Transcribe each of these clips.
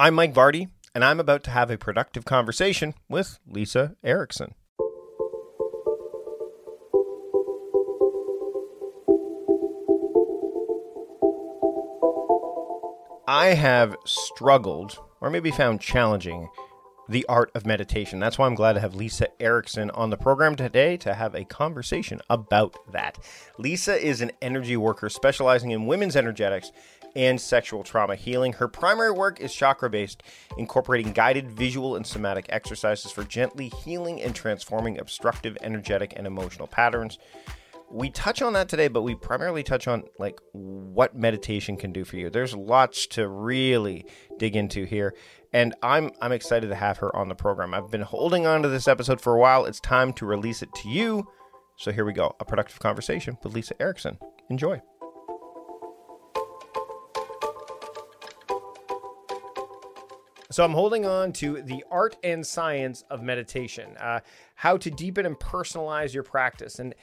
I'm Mike Vardy, and I'm about to have a productive conversation with Lisa Erickson. I have struggled, or maybe found challenging, the art of meditation. That's why I'm glad to have Lisa Erickson on the program today to have a conversation about that. Lisa is an energy worker specializing in women's energetics and sexual trauma healing. Her primary work is chakra based, incorporating guided visual and somatic exercises for gently healing and transforming obstructive energetic and emotional patterns. We touch on that today, but we primarily touch on like what meditation can do for you. There's lots to really dig into here, and I'm I'm excited to have her on the program. I've been holding on to this episode for a while. It's time to release it to you. So here we go. A productive conversation with Lisa Erickson. Enjoy. So I'm holding on to the art and science of meditation, uh, how to deepen and personalize your practice. And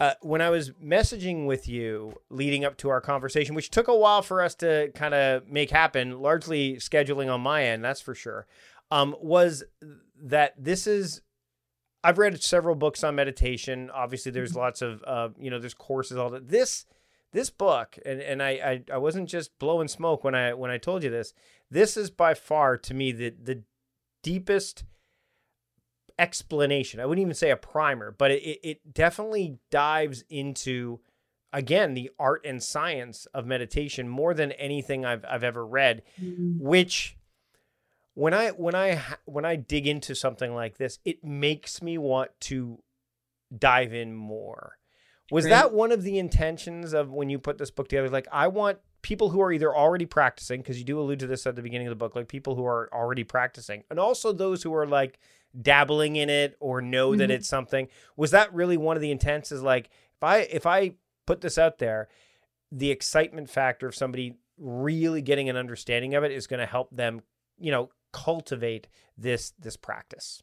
uh, when I was messaging with you leading up to our conversation, which took a while for us to kind of make happen, largely scheduling on my end, that's for sure, um, was that this is. I've read several books on meditation. Obviously, there's mm-hmm. lots of, uh, you know, there's courses, all that. This this book, and, and I, I, I wasn't just blowing smoke when I when I told you this. This is by far to me the the deepest explanation. I wouldn't even say a primer, but it, it definitely dives into again the art and science of meditation more than anything I've I've ever read, mm-hmm. which when I when I when I dig into something like this, it makes me want to dive in more. Was right. that one of the intentions of when you put this book together? Like, I want people who are either already practicing, because you do allude to this at the beginning of the book, like people who are already practicing, and also those who are like dabbling in it or know mm-hmm. that it's something. Was that really one of the intents? Is like, if I if I put this out there, the excitement factor of somebody really getting an understanding of it is going to help them, you know, cultivate this this practice.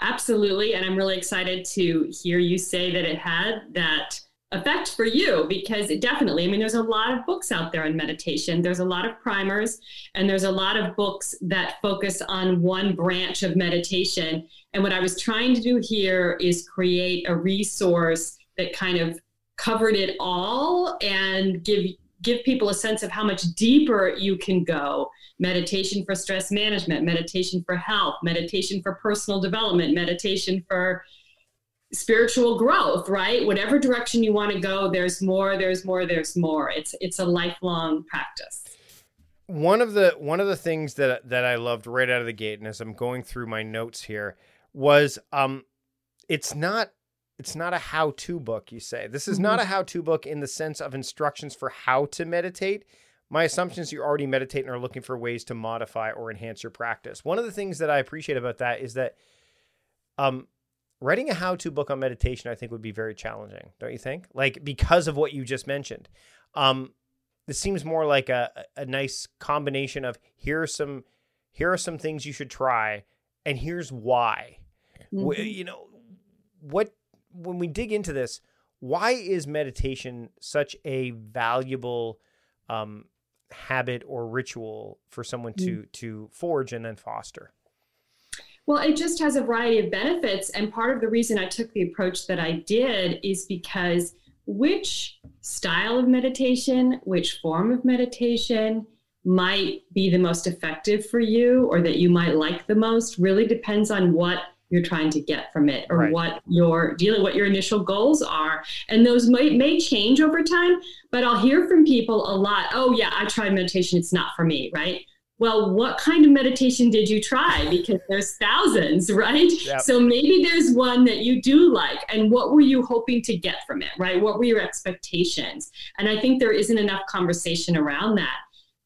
Absolutely. And I'm really excited to hear you say that it had that effect for you because it definitely, I mean, there's a lot of books out there on meditation. There's a lot of primers, and there's a lot of books that focus on one branch of meditation. And what I was trying to do here is create a resource that kind of covered it all and give give people a sense of how much deeper you can go meditation for stress management, meditation for health, meditation for personal development, meditation for spiritual growth, right? Whatever direction you want to go, there's more, there's more, there's more. It's it's a lifelong practice. One of the one of the things that that I loved right out of the gate and as I'm going through my notes here was um it's not it's not a how-to book, you say. This is mm-hmm. not a how-to book in the sense of instructions for how to meditate my assumption is you already meditate and are looking for ways to modify or enhance your practice. One of the things that I appreciate about that is that um, writing a how to book on meditation, I think, would be very challenging, don't you think? Like, because of what you just mentioned. Um, this seems more like a, a nice combination of here are some here are some things you should try and here's why mm-hmm. you know what when we dig into this why is meditation such a valuable um, habit or ritual for someone to mm. to forge and then foster? Well, it just has a variety of benefits. And part of the reason I took the approach that I did is because which style of meditation, which form of meditation might be the most effective for you or that you might like the most really depends on what you're trying to get from it or right. what your dealing what your initial goals are. And those may, may change over time but i'll hear from people a lot oh yeah i tried meditation it's not for me right? Well what kind of meditation did you try? Because there's thousands right? Yep. so maybe there's one that you do like and what were you hoping to get from it right? What were your expectations? And i think there isn't enough conversation around that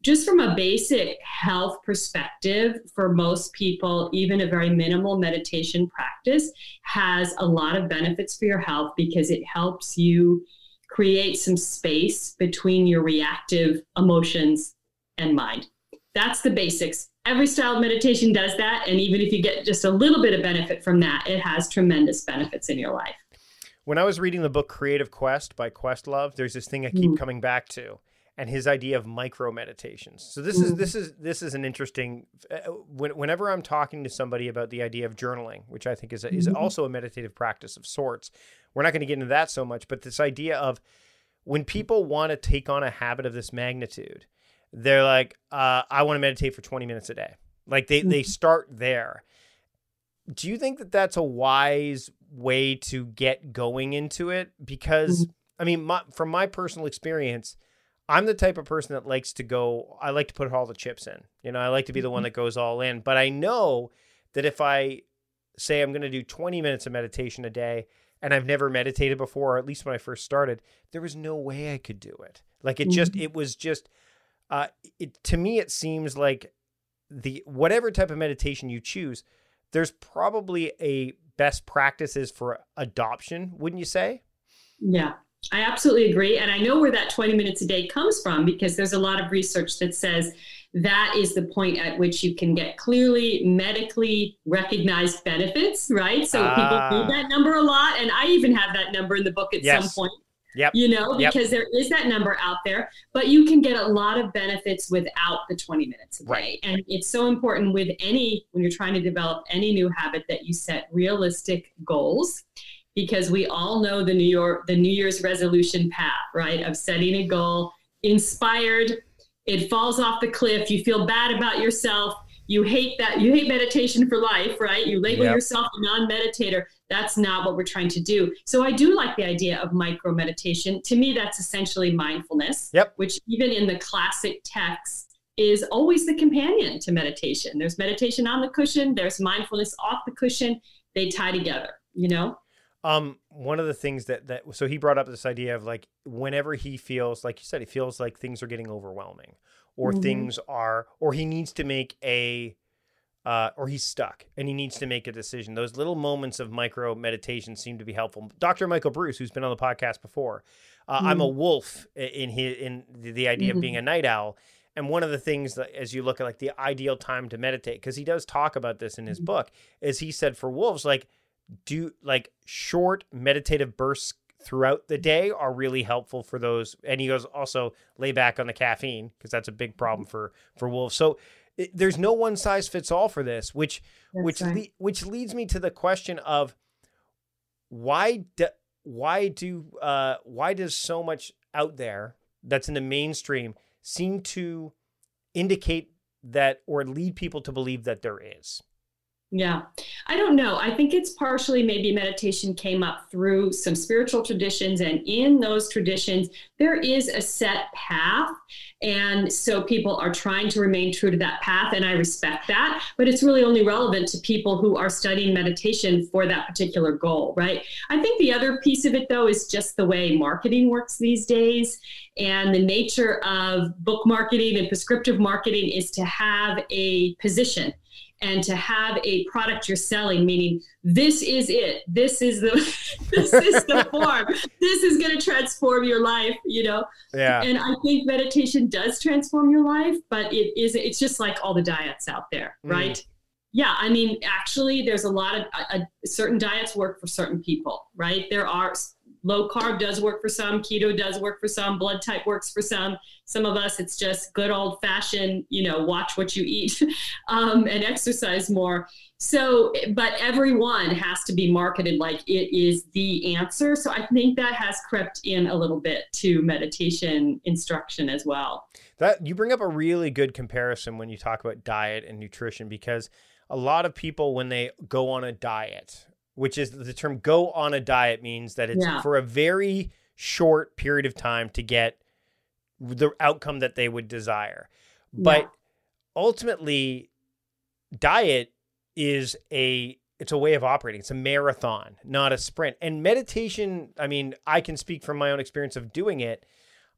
just from a basic health perspective, for most people, even a very minimal meditation practice has a lot of benefits for your health because it helps you create some space between your reactive emotions and mind. That's the basics. Every style of meditation does that. And even if you get just a little bit of benefit from that, it has tremendous benefits in your life. When I was reading the book Creative Quest by Questlove, there's this thing I keep mm. coming back to and his idea of micro meditations. So this is this is this is an interesting. Uh, whenever I'm talking to somebody about the idea of journaling, which I think is a, is mm-hmm. also a meditative practice of sorts, we're not going to get into that so much. But this idea of when people want to take on a habit of this magnitude, they're like, uh, I want to meditate for 20 minutes a day. Like they they mm-hmm. start there. Do you think that that's a wise way to get going into it? Because mm-hmm. I mean, my, from my personal experience I'm the type of person that likes to go, I like to put all the chips in. You know, I like to be the one mm-hmm. that goes all in. But I know that if I say I'm going to do 20 minutes of meditation a day and I've never meditated before, or at least when I first started, there was no way I could do it. Like it just, mm-hmm. it was just, uh, it, to me, it seems like the whatever type of meditation you choose, there's probably a best practices for adoption, wouldn't you say? Yeah, I absolutely agree. And I know where that 20 minutes a day comes from because there's a lot of research that says that is the point at which you can get clearly medically recognized benefits, right? So people need ah. that number a lot. And I even have that number in the book at yes. some point. Yep. You know, because yep. there is that number out there, but you can get a lot of benefits without the 20 minutes a day. Right. And it's so important with any, when you're trying to develop any new habit, that you set realistic goals because we all know the New York the New Year's resolution path, right? Of setting a goal, inspired, it falls off the cliff, you feel bad about yourself, you hate that you hate meditation for life, right? You label yep. yourself a non-meditator. That's not what we're trying to do. So I do like the idea of micro meditation. To me that's essentially mindfulness, yep. which even in the classic texts is always the companion to meditation. There's meditation on the cushion, there's mindfulness off the cushion. They tie together, you know? Um, one of the things that that so he brought up this idea of like whenever he feels like you said he feels like things are getting overwhelming or mm-hmm. things are or he needs to make a uh, or he's stuck and he needs to make a decision. Those little moments of micro meditation seem to be helpful. Dr. Michael Breus, who's been on the podcast before, uh, mm-hmm. I'm a mm-hmm. wolf in his in the, idea mm-hmm. of being a night owl. And one of the things that, as you look at like the ideal time to meditate, because he does talk about this in his mm-hmm. book, is he said for wolves, like do like short meditative bursts throughout the day are really helpful for those and he goes also lay back on the caffeine because that's a big problem for for wolves. So it, there's no one size fits all for this which that's which right. le- which leads me to the question of why do, why do uh why does so much out there that's in the mainstream seem to indicate that or lead people to believe that there is yeah, I don't know. I think it's partially maybe meditation came up through some spiritual traditions, and in those traditions, there is a set path. And so people are trying to remain true to that path, and I respect that. But it's really only relevant to people who are studying meditation for that particular goal, right? I think the other piece of it, though, is just the way marketing works these days. And the nature of book marketing and prescriptive marketing is to have a position and to have a product you're selling meaning this is it. This is the this is the form. This is going to transform your life you know? Yeah. And i think meditation does transform your life but it is it's just like all the diets out there mm. right? Yeah i mean actually there's a lot of a, certain diets work for certain people right? There are low carb does work for some keto does work for some blood type works for some. Some of us it's just good old fashioned you know watch what you eat um, and exercise more. So but everyone has to be marketed like it is the answer. So i think that has crept in a little bit to meditation instruction as well. That you bring up a really good comparison when you talk about diet and nutrition because a lot of people when they go on a diet which is the term go on a diet means that it's yeah. for a very short period of time to get the outcome that they would desire. But yeah. ultimately diet is a it's a way of operating. It's a marathon, not a sprint. And meditation, I mean, I can speak from my own experience of doing it.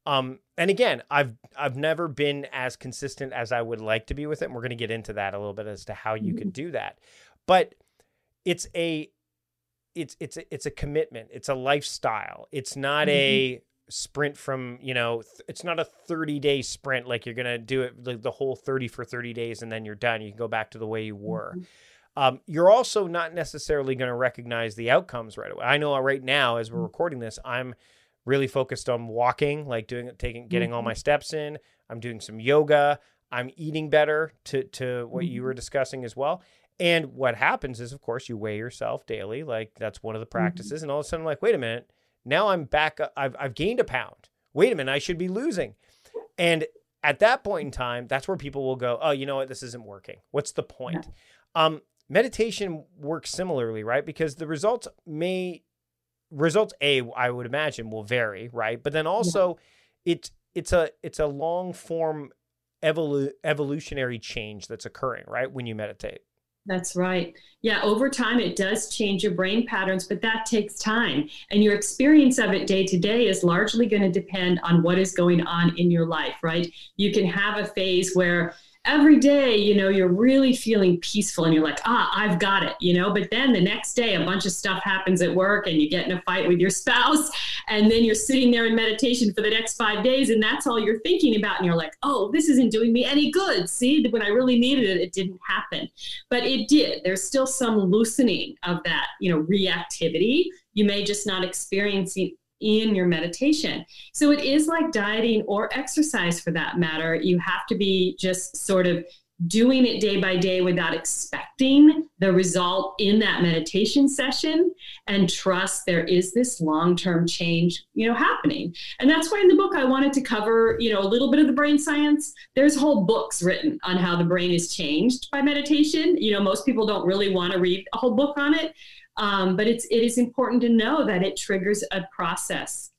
Um, and again, I've I've never been as consistent as I would like to be with it. And we're going to get into that a little bit as to how you mm-hmm. can do that. But it's a it's it's a, it's a commitment. It's a lifestyle. It's not mm-hmm. a sprint from you know th- it's not a 30 day sprint like you're gonna do it like the whole 30 for 30 days and then you're done you can go back to the way you were mm-hmm. um, you're also not necessarily going to recognize the outcomes right away i know right now as we're mm-hmm. recording this i'm really focused on walking, like doing taking getting all Mm-hmm. my steps in. I'm doing some yoga. I'm eating better to to what you were discussing as well. And what happens is, of course, you weigh yourself daily. Like that's one of the Mm-hmm. practices. And all of a sudden, I'm like, wait a minute, now I'm back. I've I've gained a pound. Wait a minute, I should be losing. And at that point in time, that's where people will go, oh, you know what, this isn't working. What's the point? Um, meditation works similarly, right? Because the results may results a I would imagine will vary, right? But then also, it it's a it's a long form evolu- evolutionary change that's occurring, right? When you meditate. That's right. Yeah, over time it does change your brain patterns, but that takes time. And your experience of it day to day is largely going to depend on what is going on in your life, right? You can have a phase where every day, you know, you're really feeling peaceful and you're like, ah, I've got it, you know, but then the next day a bunch of stuff happens at work and you get in a fight with your spouse and then you're sitting there in meditation for the next five days and that's all you're thinking about and you're like oh this isn't doing me any good. See when i really needed it it didn't happen. But it did. There's still some loosening of that you know reactivity. You may just not experience it in your meditation. So it is like dieting or exercise for that matter. You have to be just sort of doing it day by day without expecting the result in that meditation session and trust there is this long-term change you know happening. And that's why in the book i wanted to cover you know a little bit of the brain science. There's whole books written on how the brain is changed by meditation. You know most people don't really want to read a whole book on it um, but it's it is important to know that it triggers a process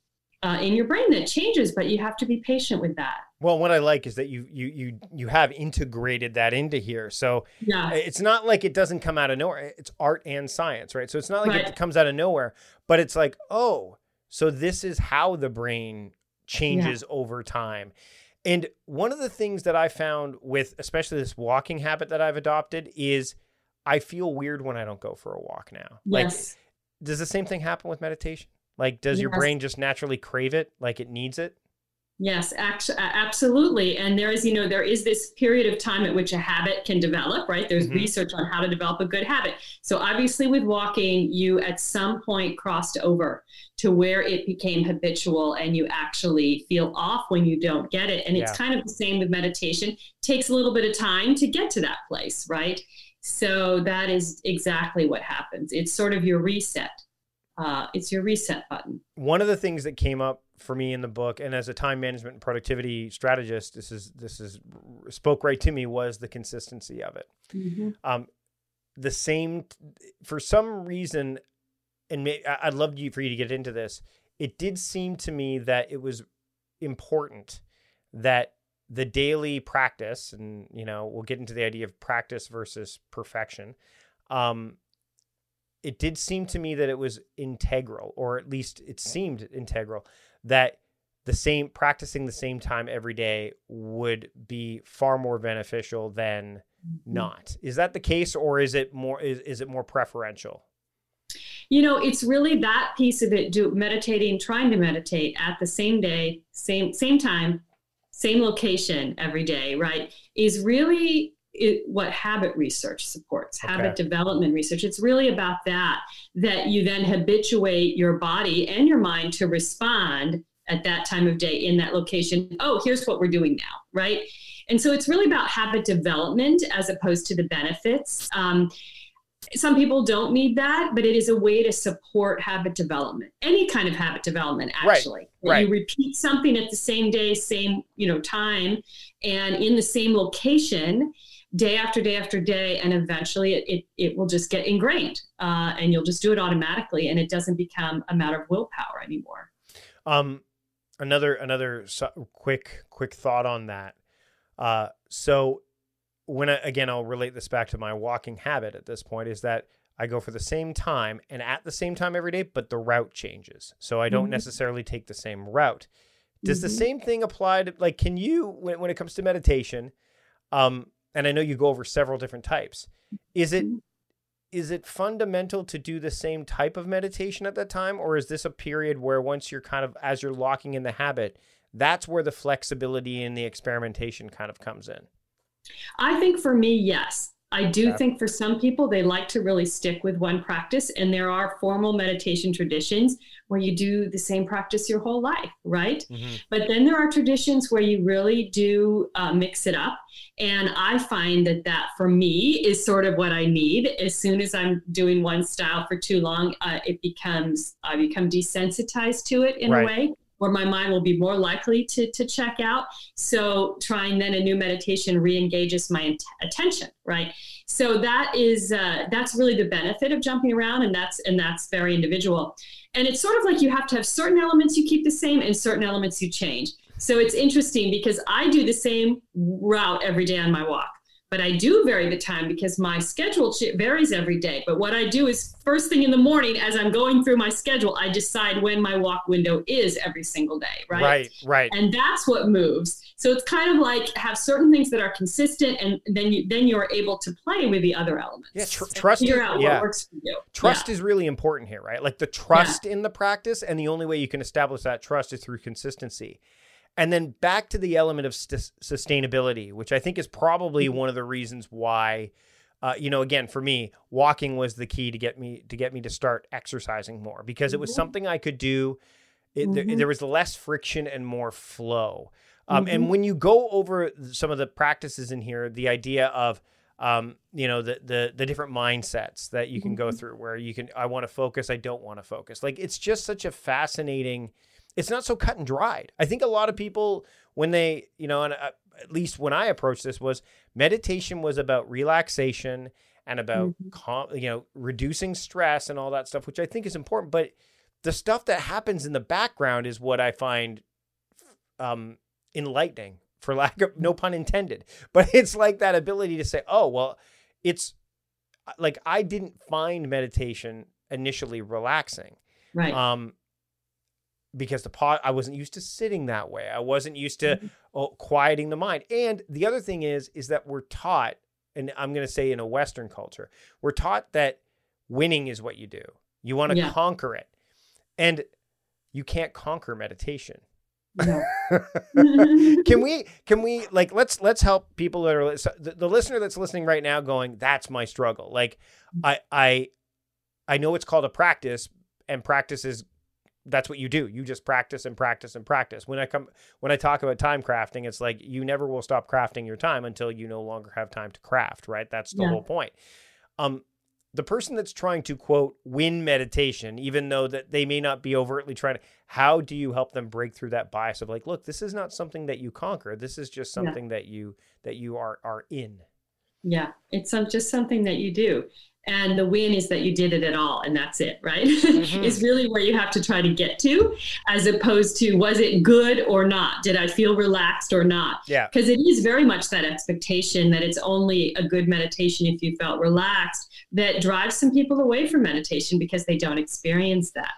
uh, in your brain that changes but you have to be patient with that Well, what I like is that you you you you have integrated that into here. So yeah it's not like it doesn't come out of nowhere. It's art and science, right? So it's not like Right. it comes out of nowhere, but it's like, oh, so this is how the brain changes over time. And one of the things that I found with especially this walking habit that I've adopted is I feel weird when I don't go for a walk now. Like yes does the same thing happen with meditation? Like does your brain just naturally crave it like it needs it? Yes, actually, absolutely. And there is, you know, there is this period of time at which a habit can develop, right? There's Mhm. research on how to develop a good habit. So obviously, with walking, you at some point crossed over to where it became habitual and you actually feel off when you don't get it. And it's kind of the same with meditation. takes a little bit of time to get to that place, right? So that is exactly what happens. It's sort of your reset. Uh, it's your reset button. one of the things that came up for me in the book and as a time management and productivity strategist this is this is spoke right to me was the consistency of it um the same for some reason and may, i'd love you for you to get into this it did seem to me that it was important that the daily practice and you know we'll get into the idea of practice versus perfection um it did seem to me that it was integral or at least it seemed integral that the same practicing the same time every day would be far more beneficial than not. Is that the case or is it more is, is it more preferential? You know it's really that piece of it do meditating trying to meditate at the same day same same time same location every day right is really it, what habit research supports habit development research. It's really about that that you then habituate your body and your mind to respond at that time of day in that location. Oh here's what we're doing now right? And so it's really about habit development as opposed to the benefits. Um, some people don't need that, but it is a way to support habit development. Any kind of habit development, actually. That right. You repeat something at the same day, same you know time, and in the same location, day after day after day, and eventually it it, it will just get ingrained, uh, and you'll just do it automatically, and it doesn't become a matter of willpower anymore. Um, another another so- quick quick thought on that. Uh, so when I, again I'll relate this back to my walking habit at this point is that I go for the same time and at the same time every day, but the route changes. So I don't Mhm. necessarily take the same route. Does the Mhm. same thing apply to like can you when when it comes to meditation? Um, and I know you go over several different types. Is it Mhm. it fundamental to do the same type of meditation at that time or is this a period where once you're kind of as you're locking in the habit that's where the flexibility and the experimentation kind of comes in I think for me, yes. I do think for some people, they like to really stick with one practice. And there are formal meditation traditions where you do the same practice your whole life, right? Mm-hmm. But then there are traditions where you really do uh, mix it up. And I find that that for me is sort of what I need. As soon as I'm doing one style for too long, uh, it becomes, I become desensitized to it in right. a way where my mind will be more likely to, to check out. So trying then a new meditation re-engages my attention, right? So that is uh, that's really the benefit of jumping around, and that's and that's very individual. And it's sort of like you have to have certain elements you keep the same and certain elements you change. So it's interesting because I do the same route every day on my walk but I do vary the time because my schedule varies every day. But what I do is first thing in the morning, as I'm going through my schedule, I decide when my walk window is every single day, right? Right, right. And that's what moves. So it's kind of like have certain things that are consistent, and then you then you're able to play with the other elements. Yeah, tr- trust. Figure out yeah. what works for you. Trust yeah. is really important here, right? Like the trust yeah. in the practice, and the only way you can establish that trust is through consistency. And then back to the element of st- sustainability, which I think is probably mm-hmm. one of the reasons why, uh, you know, again for me, walking was the key to get me to get me to start exercising more because it was mm-hmm. something I could do. It, mm-hmm. there, there, was less friction and more flow. Um, mm-hmm. And when you go over some of the practices in here, the idea of um, you know the the the different mindsets that you can go mm-hmm. through, where you can I want to focus, I don't want to focus. Like it's just such a fascinating it's not so cut and dried. I think a lot of people when they, you know, and uh, at least when I approached this was meditation was about relaxation and about mm-hmm. you know reducing stress and all that stuff, which I think is important. But the stuff that happens in the background is what I find um, enlightening, for lack of no pun intended. But it's like that ability to say, oh well, it's uh, like I didn't find meditation initially relaxing. Right. Um, because the pot I wasn't used to sitting that way. I wasn't used to mm-hmm. oh, quieting the mind. And the other thing is is that we're taught and I'm going to say in a western culture, we're taught that winning is what you do. You want to yeah. conquer it. And you can't conquer meditation. No. can we can we like let's let's help people that are the, the listener that's listening right now going that's my struggle. Like I I I know it's called a practice and practice is that's what you do. You just practice and practice and practice. When I come when I talk about time crafting, it's like you never will stop crafting your time until you no longer have time to craft, right? That's the yeah. whole point. Um the person that's trying to quote win meditation, even though that they may not be overtly trying to, how do you help them break through that bias of like, look, this is not something that you conquer. This is just something yeah. that you that you are are in. Yeah, it's some, just something that you do. And the win is that you did it at all and that's it right? Mm-hmm. is really where you have to try to get to as opposed to was it good or not? Did i feel relaxed or not? Yeah. Because it is very much that expectation that it's only a good meditation if you felt relaxed that drives some people away from meditation because they don't experience that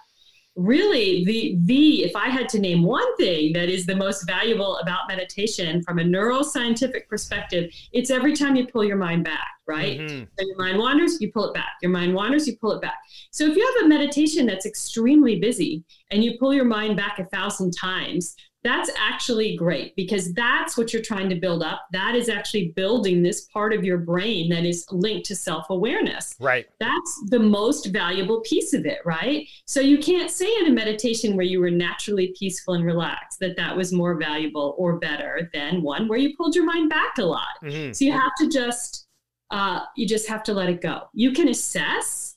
really the the if i had to name one thing that is the most valuable about meditation from a neuroscientific perspective it's every time you pull your mind back right? Mm-hmm. so your mind wanders you pull it back. Your mind wanders you pull it back. So if you have a meditation that's extremely busy and you pull your mind back a thousand times that's actually great because that's what you're trying to build up. That is actually building this part of your brain that is linked to self awareness. Right. That's the most valuable piece of it, right? So you can't say in a meditation where you were naturally peaceful and relaxed that that was more valuable or better than one where you pulled your mind back a lot. Mm-hmm. So you have to just, uh, you just have to let it go. You can assess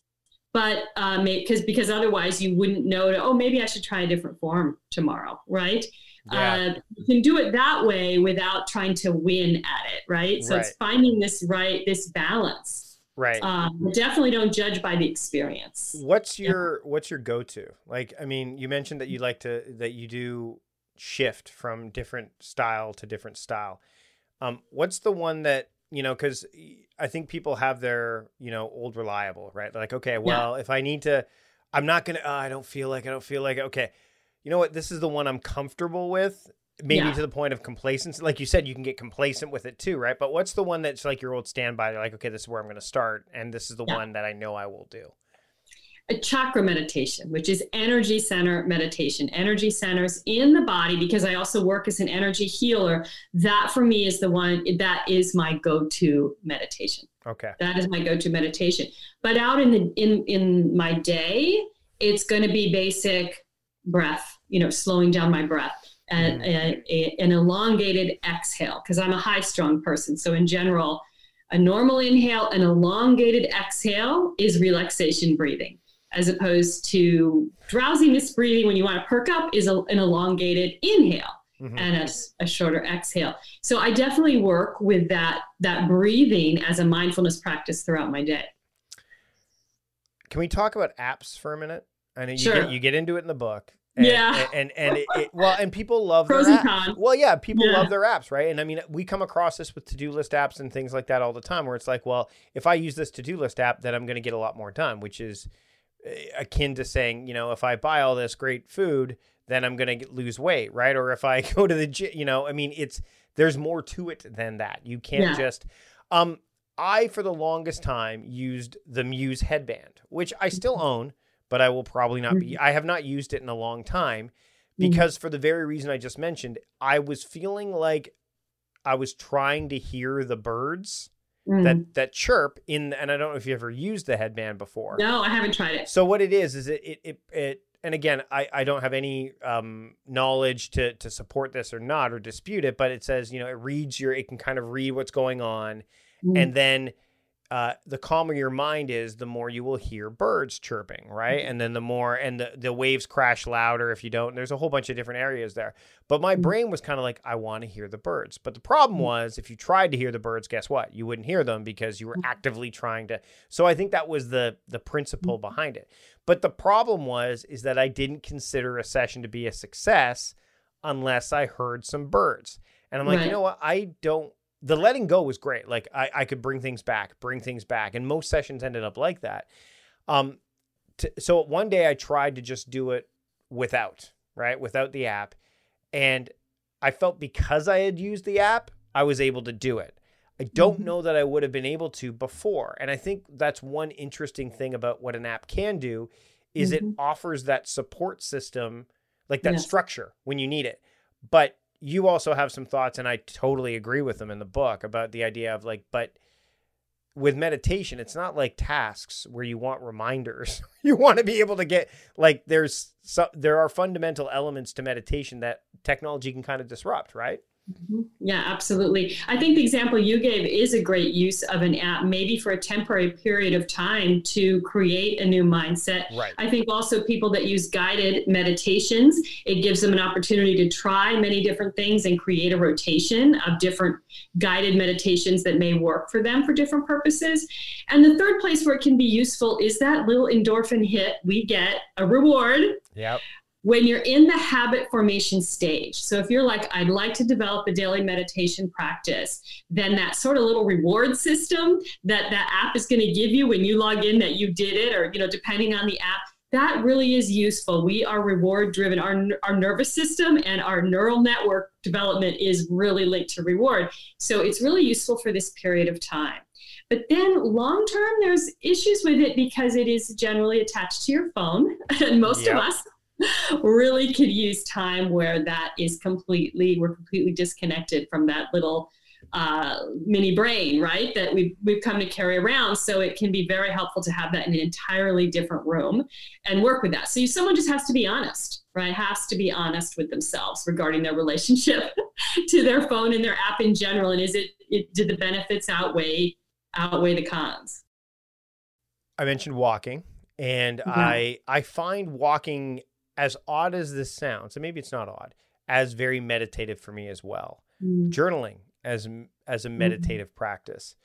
but because uh, because otherwise you wouldn't know to, oh maybe i should try a different form tomorrow right yeah. uh, you can do it that way without trying to win at it, right? So right. it's finding this right, this balance. Right. Um, definitely don't judge by the experience. What's your yeah. What's your go to? Like, I mean, you mentioned that you like to that you do shift from different style to different style. Um, what's the one that you know? Because I think people have their you know old reliable, right? Like, okay, well, yeah. if I need to, I'm not gonna. Uh, I don't feel like I don't feel like okay you know what, this is the one I'm comfortable with. Maybe yeah. to the point of complacency. Like you said, you can get complacent with it too, right? But what's the one that's like your old standby? You're like, okay, this is where I'm going to start, and this is the yeah. one that I know I will do. A chakra meditation, which is energy center meditation, energy centers in the body, because I also work as an energy healer. That for me is the one that is my go to meditation. Okay. That is my go-to meditation. But out in the in in my day, it's going to be basic breath, you know, slowing down my breath and mm. an elongated exhale because I'm a high strung person. So in general, a normal inhale, an elongated exhale is relaxation breathing, as opposed to drowsiness breathing when you want to perk up is a, an elongated inhale. Mm-hmm. and a, a, shorter exhale. So I definitely work with that that breathing as a mindfulness practice throughout my day. Can we talk about apps for a minute? I know you sure. get you get into it in the book. And, yeah. And and, and it, it, well, and people love pros their cons. Well, yeah, people yeah. love their apps, right? And I mean, we come across this with to do list apps and things like that all the time, where it's like, well, if I use this to do list app, then I'm going to get a lot more done, which is eh, akin to saying, you know, if I buy all this great food, then I'm going to lose weight, right? Or if I go to the gym, you know, I mean, it's there's more to it than that. You can't yeah. just. Um, I for the longest time used the Muse headband, which I still mm-hmm. own but I will probably not be. Mm-hmm. I have not used it in a long time mm-hmm. because, for the very reason I just mentioned, I was feeling like I was trying to hear the birds mm. that that chirp in. And I don't know if you ever used the headband before. No, I haven't tried it. So what it is is it it it. it and again, I, I don't have any um, knowledge to to support this or not or dispute it, but it says you know it reads your it can kind of read what's going on, mm. and then uh, the calmer your mind is, the more you will hear birds chirping, right? Mm-hmm. And then the more, and the, the waves crash louder if you don't. There's a whole bunch of different areas there. But my mm-hmm. brain was kind of like, I want to hear the birds. But the problem mm-hmm. was, if you tried to hear the birds, guess what? You wouldn't hear them because you were mm-hmm. actively trying to. So I think that was the the principle behind it. But the problem was, is that I didn't consider a session to be a success unless I heard some birds. And I'm like, right. you know what? I don't the letting go was great. Like I, I could bring things back, bring things back, and most sessions ended up like that. Um, so one day I tried to just do it without, right, without the app, and I felt because I had used the app, I was able to do it. I don't mm-hmm. know that I would have been able to before, and I think that's one interesting thing about what an app can do, is mm-hmm. it offers that support system, like that yes. structure when you need it, but you also have some thoughts, and I totally agree with them in the book about the idea of like, but with meditation, it's not like tasks where you want reminders. you want to be able to get like there's some there are fundamental elements to meditation that technology can kind of disrupt, right? Mm-hmm. Yeah, absolutely. I think the example you gave is a great use of an app, maybe for a temporary period of time to create a new mindset. Right. I think also people that use guided meditations, it gives them an opportunity to try many different things and create a rotation of different guided meditations that may work for them for different purposes. And the third place where it can be useful is that little endorphin hit we get a reward. Yep when you're in the habit formation stage. So if you're like, I'd like to develop a daily meditation practice, then that sort of little reward system that that app is going to give you when you log in that you did it, or you know, depending on the app, that really is useful. We are reward driven. Our, our nervous system and our neural network development is really linked to reward. So it's really useful for this period of time. But then long term, there's issues with it because it is generally attached to your phone. And most yep. of us really could use time where that is completely we're completely disconnected from that little uh, mini brain, right? That we've we've come to carry around. So it can be very helpful to have that in an entirely different room and work with that. So someone just has to be honest, right? Has to be honest with themselves regarding their relationship to their phone and their app in general. And is it, it did the benefits outweigh outweigh the cons? I mentioned walking, and yeah. I I find walking as odd as this sounds, and maybe it's not odd, as very meditative for me as well. Mm. Journaling as as a mm-hmm. meditative mm. practice.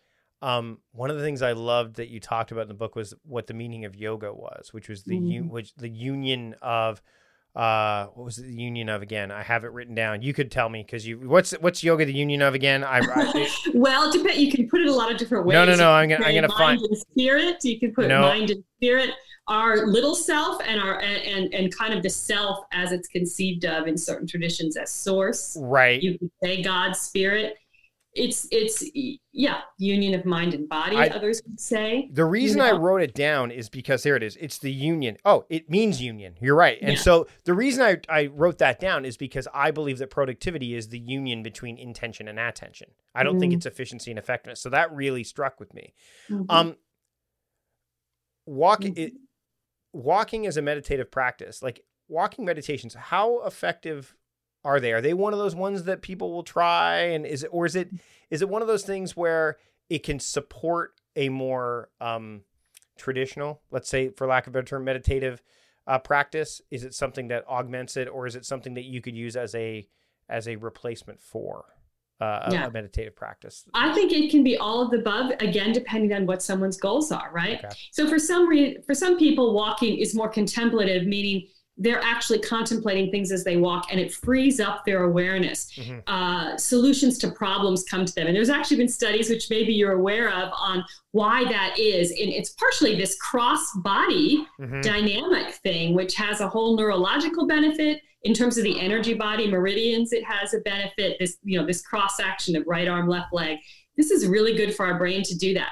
Um, one of the things I loved that you talked about in the book was what the meaning of yoga was, which was the mm. un- which the union of uh, what was the union of again? I have it written down. You could tell me because you what's what's yoga the union of again? I, I well. You can put it a lot of different ways. No, no, no. I'm gonna I'm gonna find spirit. You can put no. mind and spirit our little self and our and and kind of the self as it's conceived of in certain traditions as source right you could say god spirit it's it's yeah union of mind and body I, others would say the reason you know? i wrote it down is because here it is it's the union oh it means union you're right and yeah. so the reason I, I wrote that down is because i believe that productivity is the union between intention and attention i don't mm-hmm. think it's efficiency and effectiveness so that really struck with me mm-hmm. um walking mm-hmm. it, walking is a meditative practice like walking meditations how effective are they? Are they one of those ones that people will try? And is it, or is it, is it one of those things where it can support a more um, traditional, let's say, for lack of a better term, meditative uh, practice? Is it something that augments it, or is it something that you could use as a as a replacement for? Uh, yeah. a, meditative practice? I think it can be all of the above, again, depending on what someone's goals are, right? Okay. So for some re- for some people, walking is more contemplative, meaning they're actually contemplating things as they walk and it frees up their awareness. Mm-hmm. uh, solutions to problems come to them. And there's actually been studies which maybe you're aware of on why that is. And it's partially this cross body mm-hmm. dynamic thing which has a whole neurological benefit in terms of the energy body meridians it has a benefit this you know this cross action of right arm left leg. This is really good for our brain to do that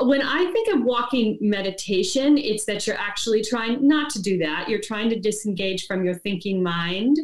when I think of walking meditation, it's that you're actually trying not to do that. You're trying to disengage from your thinking mind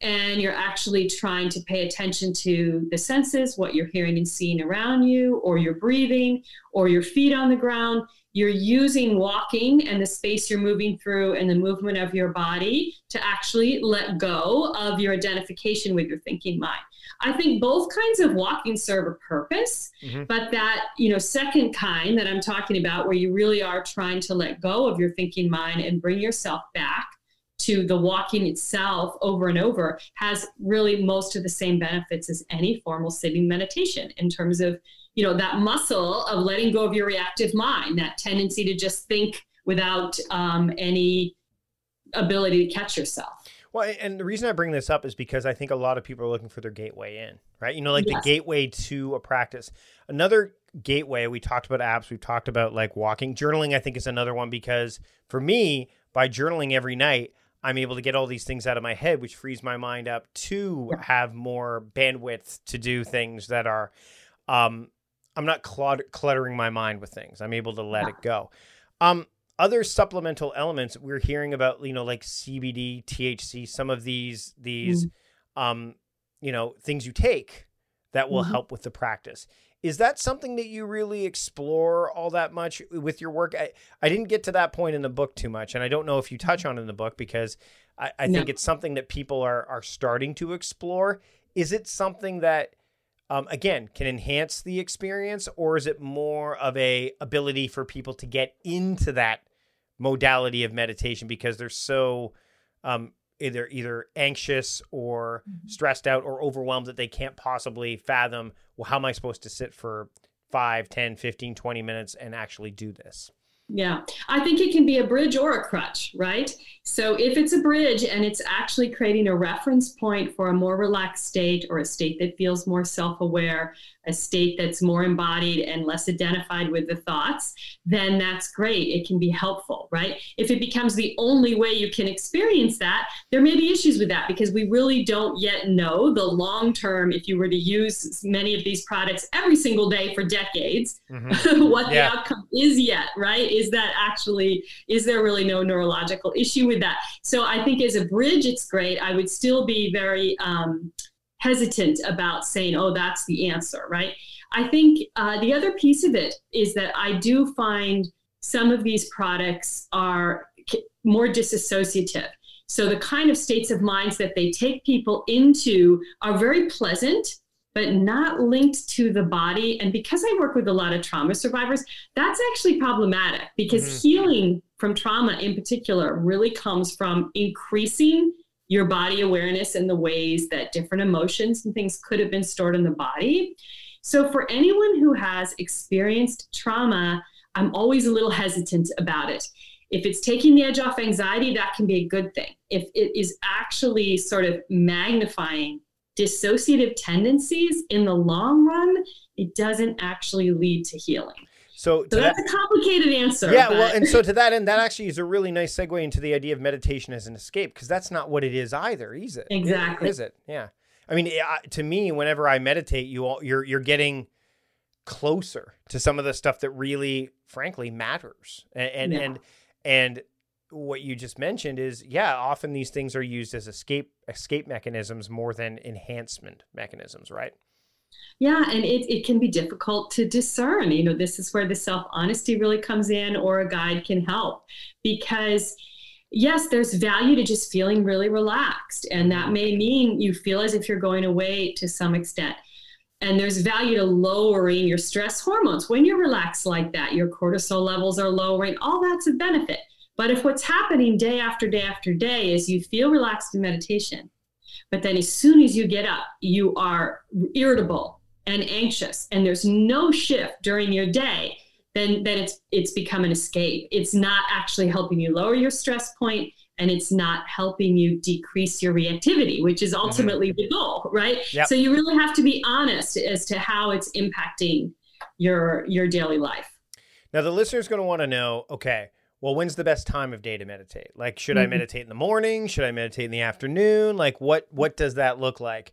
and you're actually trying to pay attention to the senses, what you're hearing and seeing around you, or your breathing, or your feet on the ground. You're using walking and the space you're moving through and the movement of your body to actually let go of your identification with your thinking mind. I think both kinds of walking serve a purpose, mm-hmm. but that, you know, second kind that I'm talking about where you really are trying to let go of your thinking mind and bring yourself back to the walking itself over and over has really most of the same benefits as any formal sitting meditation in terms of, you know, that muscle of letting go of your reactive mind, that tendency to just think without um, any ability to catch yourself. Well, and the reason I bring this up is because I think a lot of people are looking for their gateway in, right? You know, like yes. the gateway to a practice. Another gateway, we talked about apps, we've talked about like walking. Journaling, I think, is another one because for me, by journaling every night, I'm able to get all these things out of my head, which frees my mind up to yeah. have more bandwidth to do things that are, um, I'm not cluttering my mind with things. I'm able to let yeah. it go. Um, other supplemental elements we're hearing about you know like cbd thc some of these these mm-hmm. um you know things you take that will mm-hmm. help with the practice is that something that you really explore all that much with your work I, I didn't get to that point in the book too much and i don't know if you touch on in the book because i, I no. think it's something that people are are starting to explore is it something that um, again can enhance the experience or is it more of a ability for people to get into that modality of meditation because they're so um, either either anxious or mm-hmm. stressed out or overwhelmed that they can't possibly fathom well how am i supposed to sit for 5 10 15 20 minutes and actually do this yeah, I think it can be a bridge or a crutch, right? So if it's a bridge and it's actually creating a reference point for a more relaxed state or a state that feels more self aware, a state that's more embodied and less identified with the thoughts, then that's great. It can be helpful, right? If it becomes the only way you can experience that, there may be issues with that because we really don't yet know the long term, if you were to use many of these products every single day for decades, mm-hmm. what yeah. the outcome is yet, right? Is that actually is there really no neurological issue with that? So i think as a bridge it's great. I would still be very um, hesitant about saying oh that's the answer right? I think uh, the other piece of it is that i do find some of these products are more disassociative so the kind of states of minds that they take people into are very pleasant but not linked to the body. And because I work with a lot of trauma survivors, that's actually problematic because mm-hmm. healing from trauma in particular really comes from increasing your body awareness in the ways that different emotions and things could have been stored in the body. So, for anyone who has experienced trauma, I'm always a little hesitant about it. If it's taking the edge off anxiety, that can be a good thing. If it is actually sort of magnifying dissociative tendencies in the long run, it doesn't actually lead to healing. So, so that's that, a complicated answer. Yeah, but... well, and so to that end, that actually is a really nice segue into the idea of meditation as an escape because that's not what it is either, is it? Exactly. Is it? Yeah. I mean, to me, whenever I meditate, you all, you're you're getting closer to some of the stuff that really, frankly, matters. And and yeah. and, and what you just mentioned is, yeah, often these things are used as escape escape mechanisms more than enhancement mechanisms, right? Yeah, and it, it can be difficult to discern. You know, this is where the self honesty really comes in, or a guide can help because yes, there's value to just feeling really relaxed. And that may mean you feel as if you're going away to some extent. And there's value to lowering your stress hormones. When you're relaxed like that, your cortisol levels are lowering, all that's a benefit. But if what's happening day after day after day is you feel relaxed in meditation, but then as soon as you get up, you are irritable and anxious, and there's no shift during your day, then then it's it's become an escape. It's not actually helping you lower your stress point and it's not helping you decrease your reactivity, which is mm-hmm. ultimately mm-hmm. the goal, right? Yep. So you really have to be honest as to how it's impacting your your daily life. Now the listener's going to want to know, okay, well, when's the best time of day to meditate? Like, should mm-hmm. I meditate in the morning? Should I meditate in the afternoon? Like, what what does that look like?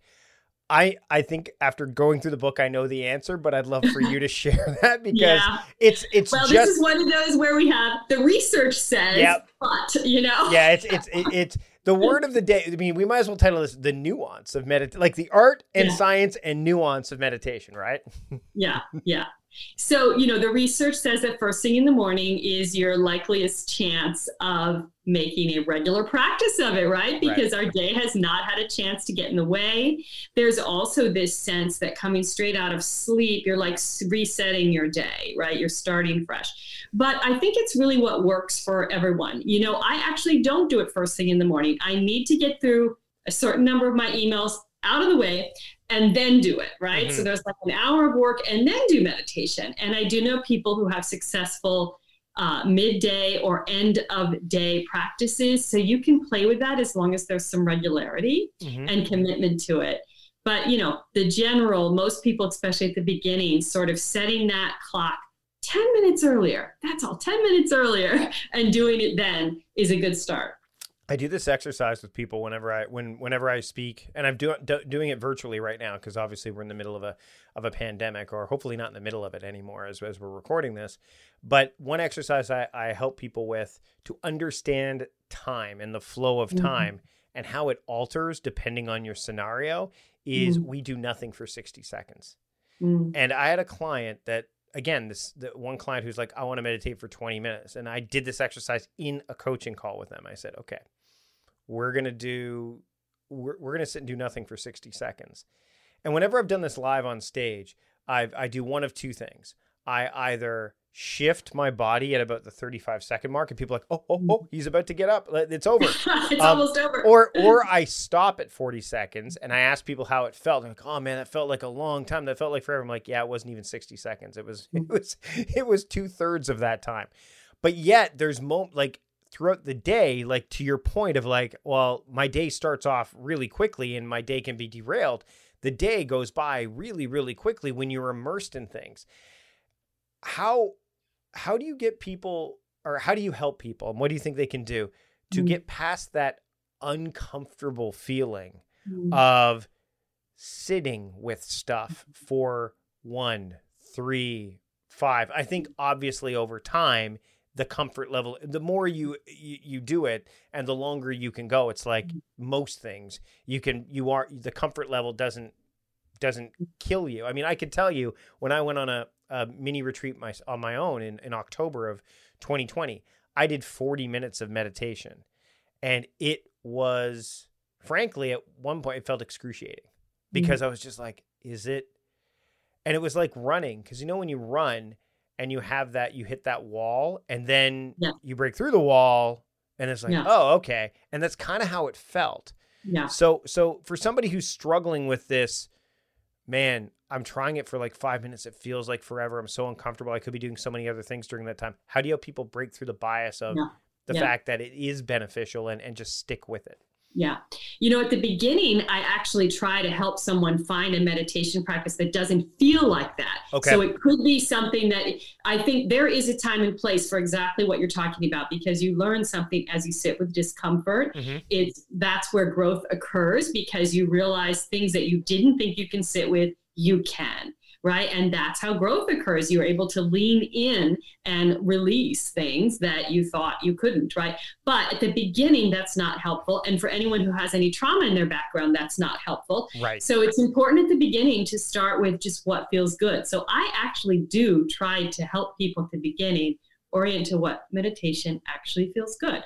I I think after going through the book, I know the answer, but I'd love for you to share that because yeah. it's it's well, just, this is one of those where we have the research says, yep. but you know, yeah, it's it's it, it's the word of the day. I mean, we might as well title this "the nuance of meditation," like the art and yeah. science and nuance of meditation, right? yeah, yeah. So, you know, the research says that first thing in the morning is your likeliest chance of making a regular practice of it, right? Because right. our day has not had a chance to get in the way. There's also this sense that coming straight out of sleep, you're like resetting your day, right? You're starting fresh. But I think it's really what works for everyone. You know, I actually don't do it first thing in the morning. I need to get through a certain number of my emails out of the way and then do it, right? Mm-hmm. So there's like an hour of work and then do meditation. And I do know people who have successful uh, midday or end of day practices. So you can play with that as long as there's some regularity mm-hmm. and commitment to it. But, you know, the general, most people, especially at the beginning, sort of setting that clock 10 minutes earlier. That's all, 10 minutes earlier, and doing it then is a good start. I do this exercise with people whenever I when whenever I speak, and I'm doing do, doing it virtually right now because obviously we're in the middle of a of a pandemic, or hopefully not in the middle of it anymore as as we're recording this. But one exercise I, I help people with to understand time and the flow of mm-hmm. time mm-hmm. and how it alters depending on your scenario is mm-hmm. we do nothing for sixty seconds. Mm-hmm. And I had a client that again this the one client who's like i want to meditate for 20 minutes and i did this exercise in a coaching call with them i said okay we're going to do we're, we're going to sit and do nothing for 60 seconds. And whenever i've done this live on stage i i do one of two things. I either shift my body at about the 35 second mark and people are like oh oh oh he's about to get up. It's over. It's um, almost over. or or i stop at 40 seconds and i ask people how it felt. They're like oh man that felt like a long time. That felt like forever. I'm like yeah it wasn't even 60 seconds. It was it was it was two-thirds of that time. But yet there's mo like throughout the day, like to your point of like, well, my day starts off really quickly and my day can be derailed. The day goes by really, really quickly when you're immersed in things. How how do you get people or how do you help people and what do you think they can do to mm. get past that uncomfortable feeling mm. of sitting with stuff for one, three, five? I think obviously over time the comfort level the more you, you, you do it and the longer you can go it's like mm-hmm. most things you can you are the comfort level doesn't doesn't kill you i mean i could tell you when i went on a, a mini retreat my, on my own in, in october of 2020 i did 40 minutes of meditation and it was frankly at one point it felt excruciating because mm-hmm. i was just like is it and it was like running because you know when you run and you have that you hit that wall and then yeah. you break through the wall and it's like yeah. oh okay and that's kind of how it felt yeah so so for somebody who's struggling with this man i'm trying it for like five minutes it feels like forever i'm so uncomfortable i could be doing so many other things during that time how do you help people break through the bias of yeah. the fact that it is beneficial and, and just stick with it Yeah. You know, at the beginning, I actually try to help someone find a meditation practice that doesn't feel like that. Okay. So it could be something that I think there is a time and place for exactly what you're talking about because you learn something as you sit with discomfort. Mm-hmm. It's that's where growth occurs because you realize things that you didn't think you can sit with, you can right? And that's how growth occurs. You're able to lean in and release things that you thought you couldn't, right? But at the beginning, that's not helpful. And for anyone who has any trauma in their background, that's not helpful. Right. So it's important at the beginning to start with just what feels good. So I actually do try to help people at the beginning orient to what meditation actually feels good.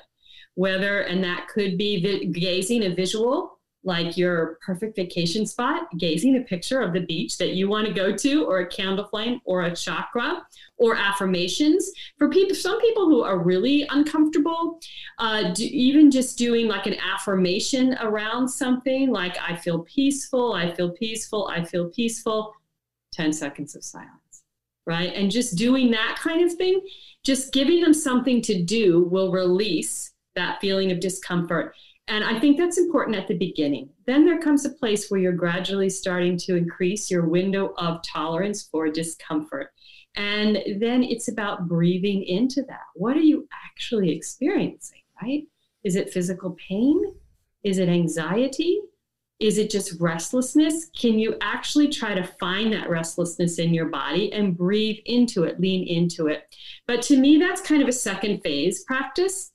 Whether, and that could be the, gazing a visual like your perfect vacation spot, gazing a picture of the beach that you want to go to, or a candle flame, or a chakra, or affirmations. For people, some people who are really uncomfortable, uh, do, even just doing like an affirmation around something, like I feel peaceful, I feel peaceful, I feel peaceful. Ten seconds of silence, right? And just doing that kind of thing, just giving them something to do will release that feeling of discomfort and I think that's important at the beginning. Then there comes a place where you're gradually starting to increase your window of tolerance for discomfort. And then it's about breathing into that. What are you actually experiencing, right? Is it physical pain? Is it anxiety? Is it just restlessness? Can you actually try to find that restlessness in your body and breathe into it, lean into it? But to me, that's kind of a second phase practice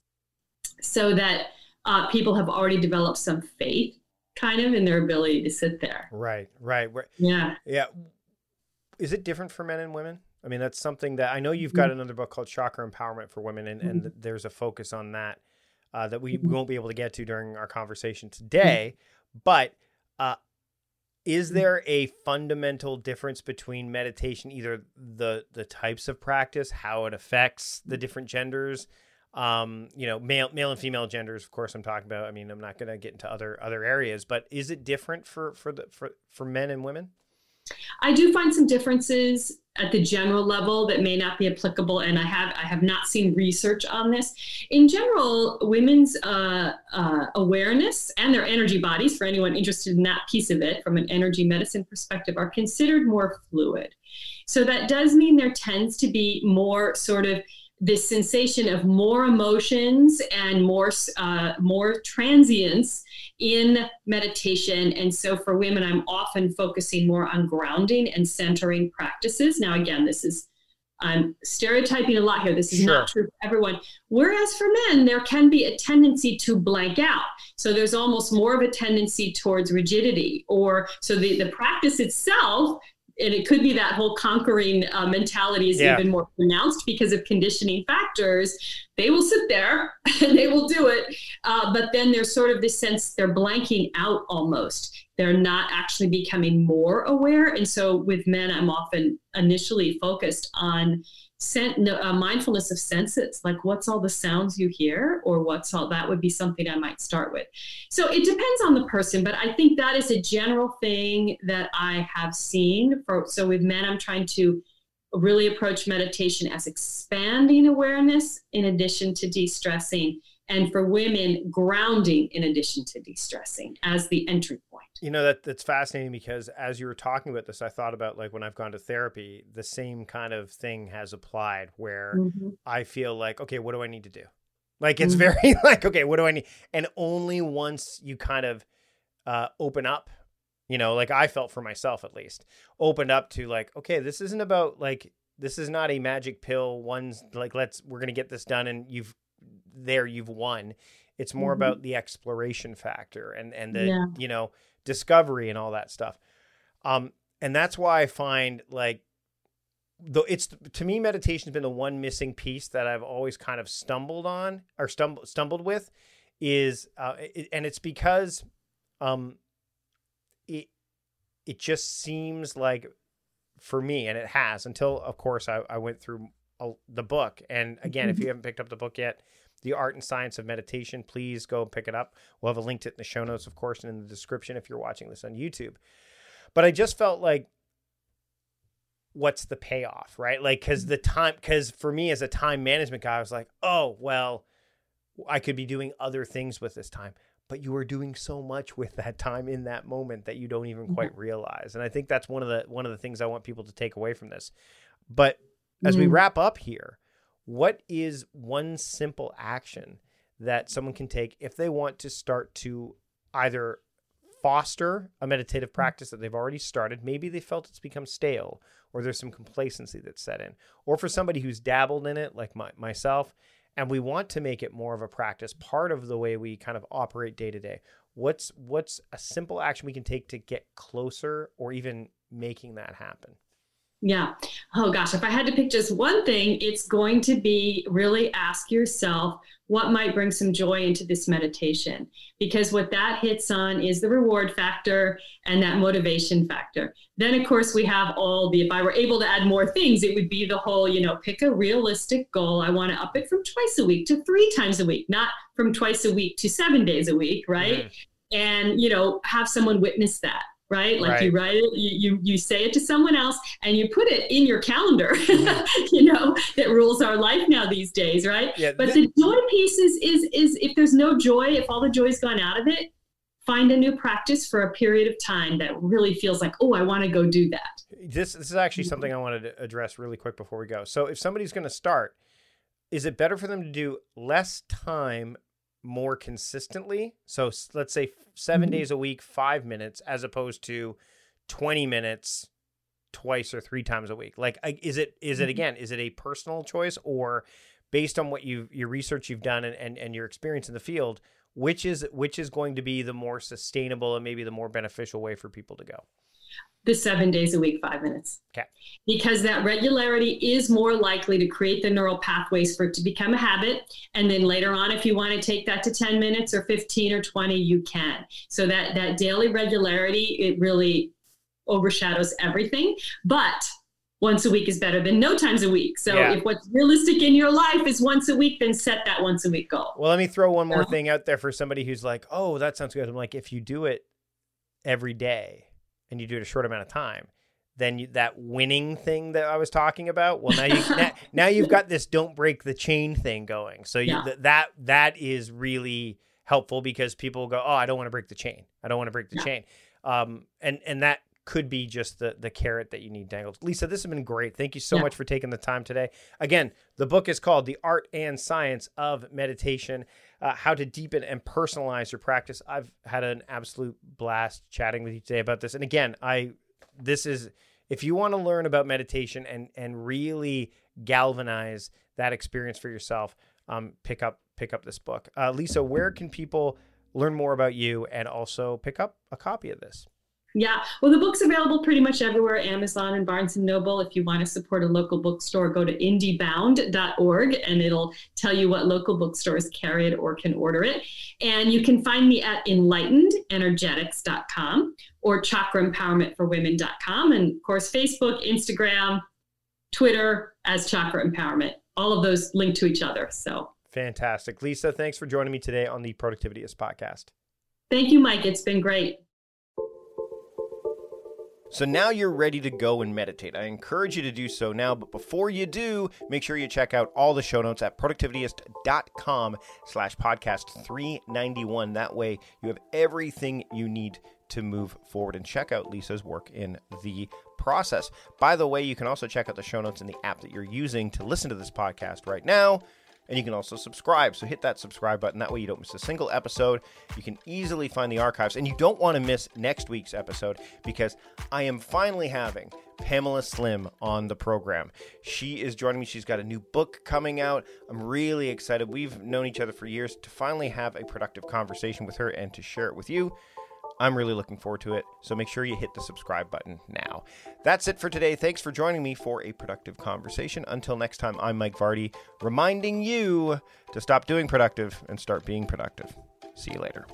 so that uh, people have already developed some faith kind of in their ability to sit there. Right, right. Yeah. Yeah. Is it different for men and women? I mean, that's something that I know you've got mm-hmm. another book called Chakra Empowerment for Women, and, mm-hmm. there's a focus on that uh, that we, mm-hmm. we won't be able to get to during our conversation today. But uh, is mm-hmm. there a fundamental difference between meditation, either the the types of practice, how it affects the different genders, um, you know, male male and female genders, of course I'm talking about. I mean, I'm not going to get into other other areas, but is it different for for the for for men and women? I do find some differences at the general level that may not be applicable, and I have I have not seen research on this. In general, women's uh, uh, awareness and their energy bodies, for anyone interested in that piece of it from an energy medicine perspective, are considered more fluid. So that does mean there tends to be more sort of this sensation of more emotions and more uh, more transience in meditation. And so for women i'm often focusing more on grounding and centering practices. Now again this is i'm stereotyping a lot here. This is sure. not true for everyone. Whereas for men there can be a tendency to blank out. So there's almost more of a tendency towards rigidity or so the, the practice itself and it could be that whole conquering uh, mentality is yeah. even more pronounced because of conditioning factors. They will sit there and they will do it, uh, but then there's sort of this sense they're blanking out almost. They're not actually becoming more aware. And so with men, I'm often initially focused on sen- uh, mindfulness of senses like what's all the sounds you hear or what's all that would be something i might start with. So it depends on the person but i think that is a general thing that i have seen for so with men i'm trying to really approach meditation as expanding awareness in addition to de-stressing and for women grounding in addition to de-stressing as the entry point you know that that's fascinating because as you were talking about this i thought about like when i've gone to therapy the same kind of thing has applied where mm-hmm. i feel like okay what do i need to do like it's mm-hmm. very like okay what do i need and only once you kind of uh, open up you know like i felt for myself at least opened up to like okay this isn't about like this is not a magic pill one's like let's we're gonna get this done and you've there you've won. It's more mm-hmm. about the exploration factor and and the yeah. you know discovery and all that stuff. Um, and that's why I find like though it's to me meditation has been the one missing piece that I've always kind of stumbled on or stumbled stumbled with is uh, it, and it's because um it it just seems like for me and it has until of course I, I went through a, the book and again if you haven't picked up the book yet the Art and Science of Meditation. Please go and pick it up. We'll have a link to it in the show notes, of course, and in the description if you're watching this on YouTube. But I just felt like, what's the payoff, right? Like, because the time, because for me as a time management guy, I was like, oh, well, I could be doing other things with this time. but you are doing so much with that time in that moment that you don't even quite mm-hmm. realize. And I think that's one of the one of the things I want people to take away from this. But as mm-hmm. we wrap up here, what is one simple action that someone can take if they want to start to either foster a meditative mm-hmm. practice that they've already started. Maybe they felt it's become stale or there's some complacency that's set in. Or for somebody who's dabbled in it, like my, myself, and we want to make it more of a practice, part of the way we kind of operate day to day. What's what's a simple action we can take to get closer or even making that happen? Yeah. Oh gosh, if I had to pick just one thing, it's going to be really ask yourself what might bring some joy into this meditation. Because what that hits on is the reward factor and that motivation factor. Then, of course, we have all the, if I were able to add more things, it would be the whole, you know, pick a realistic goal. I want to up it from twice a week to three times a week, not from twice a week to seven days a week, right? Mm. And, you know, have someone witness that right? Like right. you write it, you, you, you say it to someone else, and you put it in your calendar. Mm-hmm. you know that rules our life now these days, right? Yeah, but th- the joy piece is is is if there's no joy, if all the joy's gone out of it, find a new practice for a period of time that really feels like, oh, I want to go do that. This this is actually something I wanted to address really quick before we go. So if somebody's going to start. Is it better for them to do less time more consistently. So let's say 7 mm-hmm. days a week, five minutes, as opposed to 20 minutes twice or three times a week. Like, is it, is it mm-hmm. again, is it a personal choice or based on what you've, your research you've done and, and, and your experience in the field, which is, which is going to be the more sustainable and maybe the more beneficial way for people to go? The seven days a week, five minutes. Okay. Because that regularity is more likely to create the neural pathways for it to become a habit. And then later on, if you want to take that to 10 minutes or 15 or 20, you can. So that, that daily regularity, it really overshadows everything. But once a week is better than no times a week. So yeah. if what's realistic in your life is once a week, then set that once a week goal. Well, let me throw one more thing out there for somebody who's like, oh, that sounds good. I'm like, if you do it every day, and you do it a short amount of time, then you, that winning thing that I was talking about, well, now you now, now, you've got this don't break the chain thing going. So you, yeah. th- that that is really helpful because people go, oh, I don't want to break the chain. I don't want to break the yeah. chain. Um, and and that could be just the the carrot that you need dangled. Lisa, this has been great. Thank you so yeah. much for taking the time today. Again, the book is called The Art and Science of Meditation uh, how to deepen and personalize your practice. I've had an absolute blast chatting with you today about this. And again, I this is if you want to learn about meditation and and really galvanize that experience for yourself, um, pick up pick up this book. Uh, Lisa, where can people learn more about you and also pick up a copy of this? Yeah, well, the book's available pretty much everywhere Amazon and Barnes and Noble. If you want to support a local bookstore, go to indiebound.org and it'll tell you what local bookstores carry it or can order it. And you can find me at enlightenedenergetics.com or chakraempowermentforwomen.com. And of course, Facebook, Instagram, Twitter as Chakra Empowerment. All of those link to each other. So fantastic. Lisa, thanks for joining me today on the Productivityist podcast. Thank you, Mike. It's been great. So now you're ready to go and meditate. I encourage you to do so now, but before you do, make sure you check out all the show notes at productivityist.com slash podcast 391. That way you have everything you need to move forward and check out Lisa's work in the process. By the way, you can also check out the show notes in the app that you're using to listen to this podcast right now. And you can also subscribe. So hit that subscribe button. That way you don't miss a single episode. You can easily find the archives. And you don't want to miss next week's episode because I am finally having Pamela Slim on the program. She is joining me. She's got a new book coming out. I'm really excited. We've known each other for years to finally have a productive conversation with her and to share it with you. I'm really looking forward to it. So make sure you hit the subscribe button now. That's it for today. Thanks for joining me for a productive conversation. Until next time, I'm Mike Vardy, reminding you to stop doing productive and start being productive. See you later.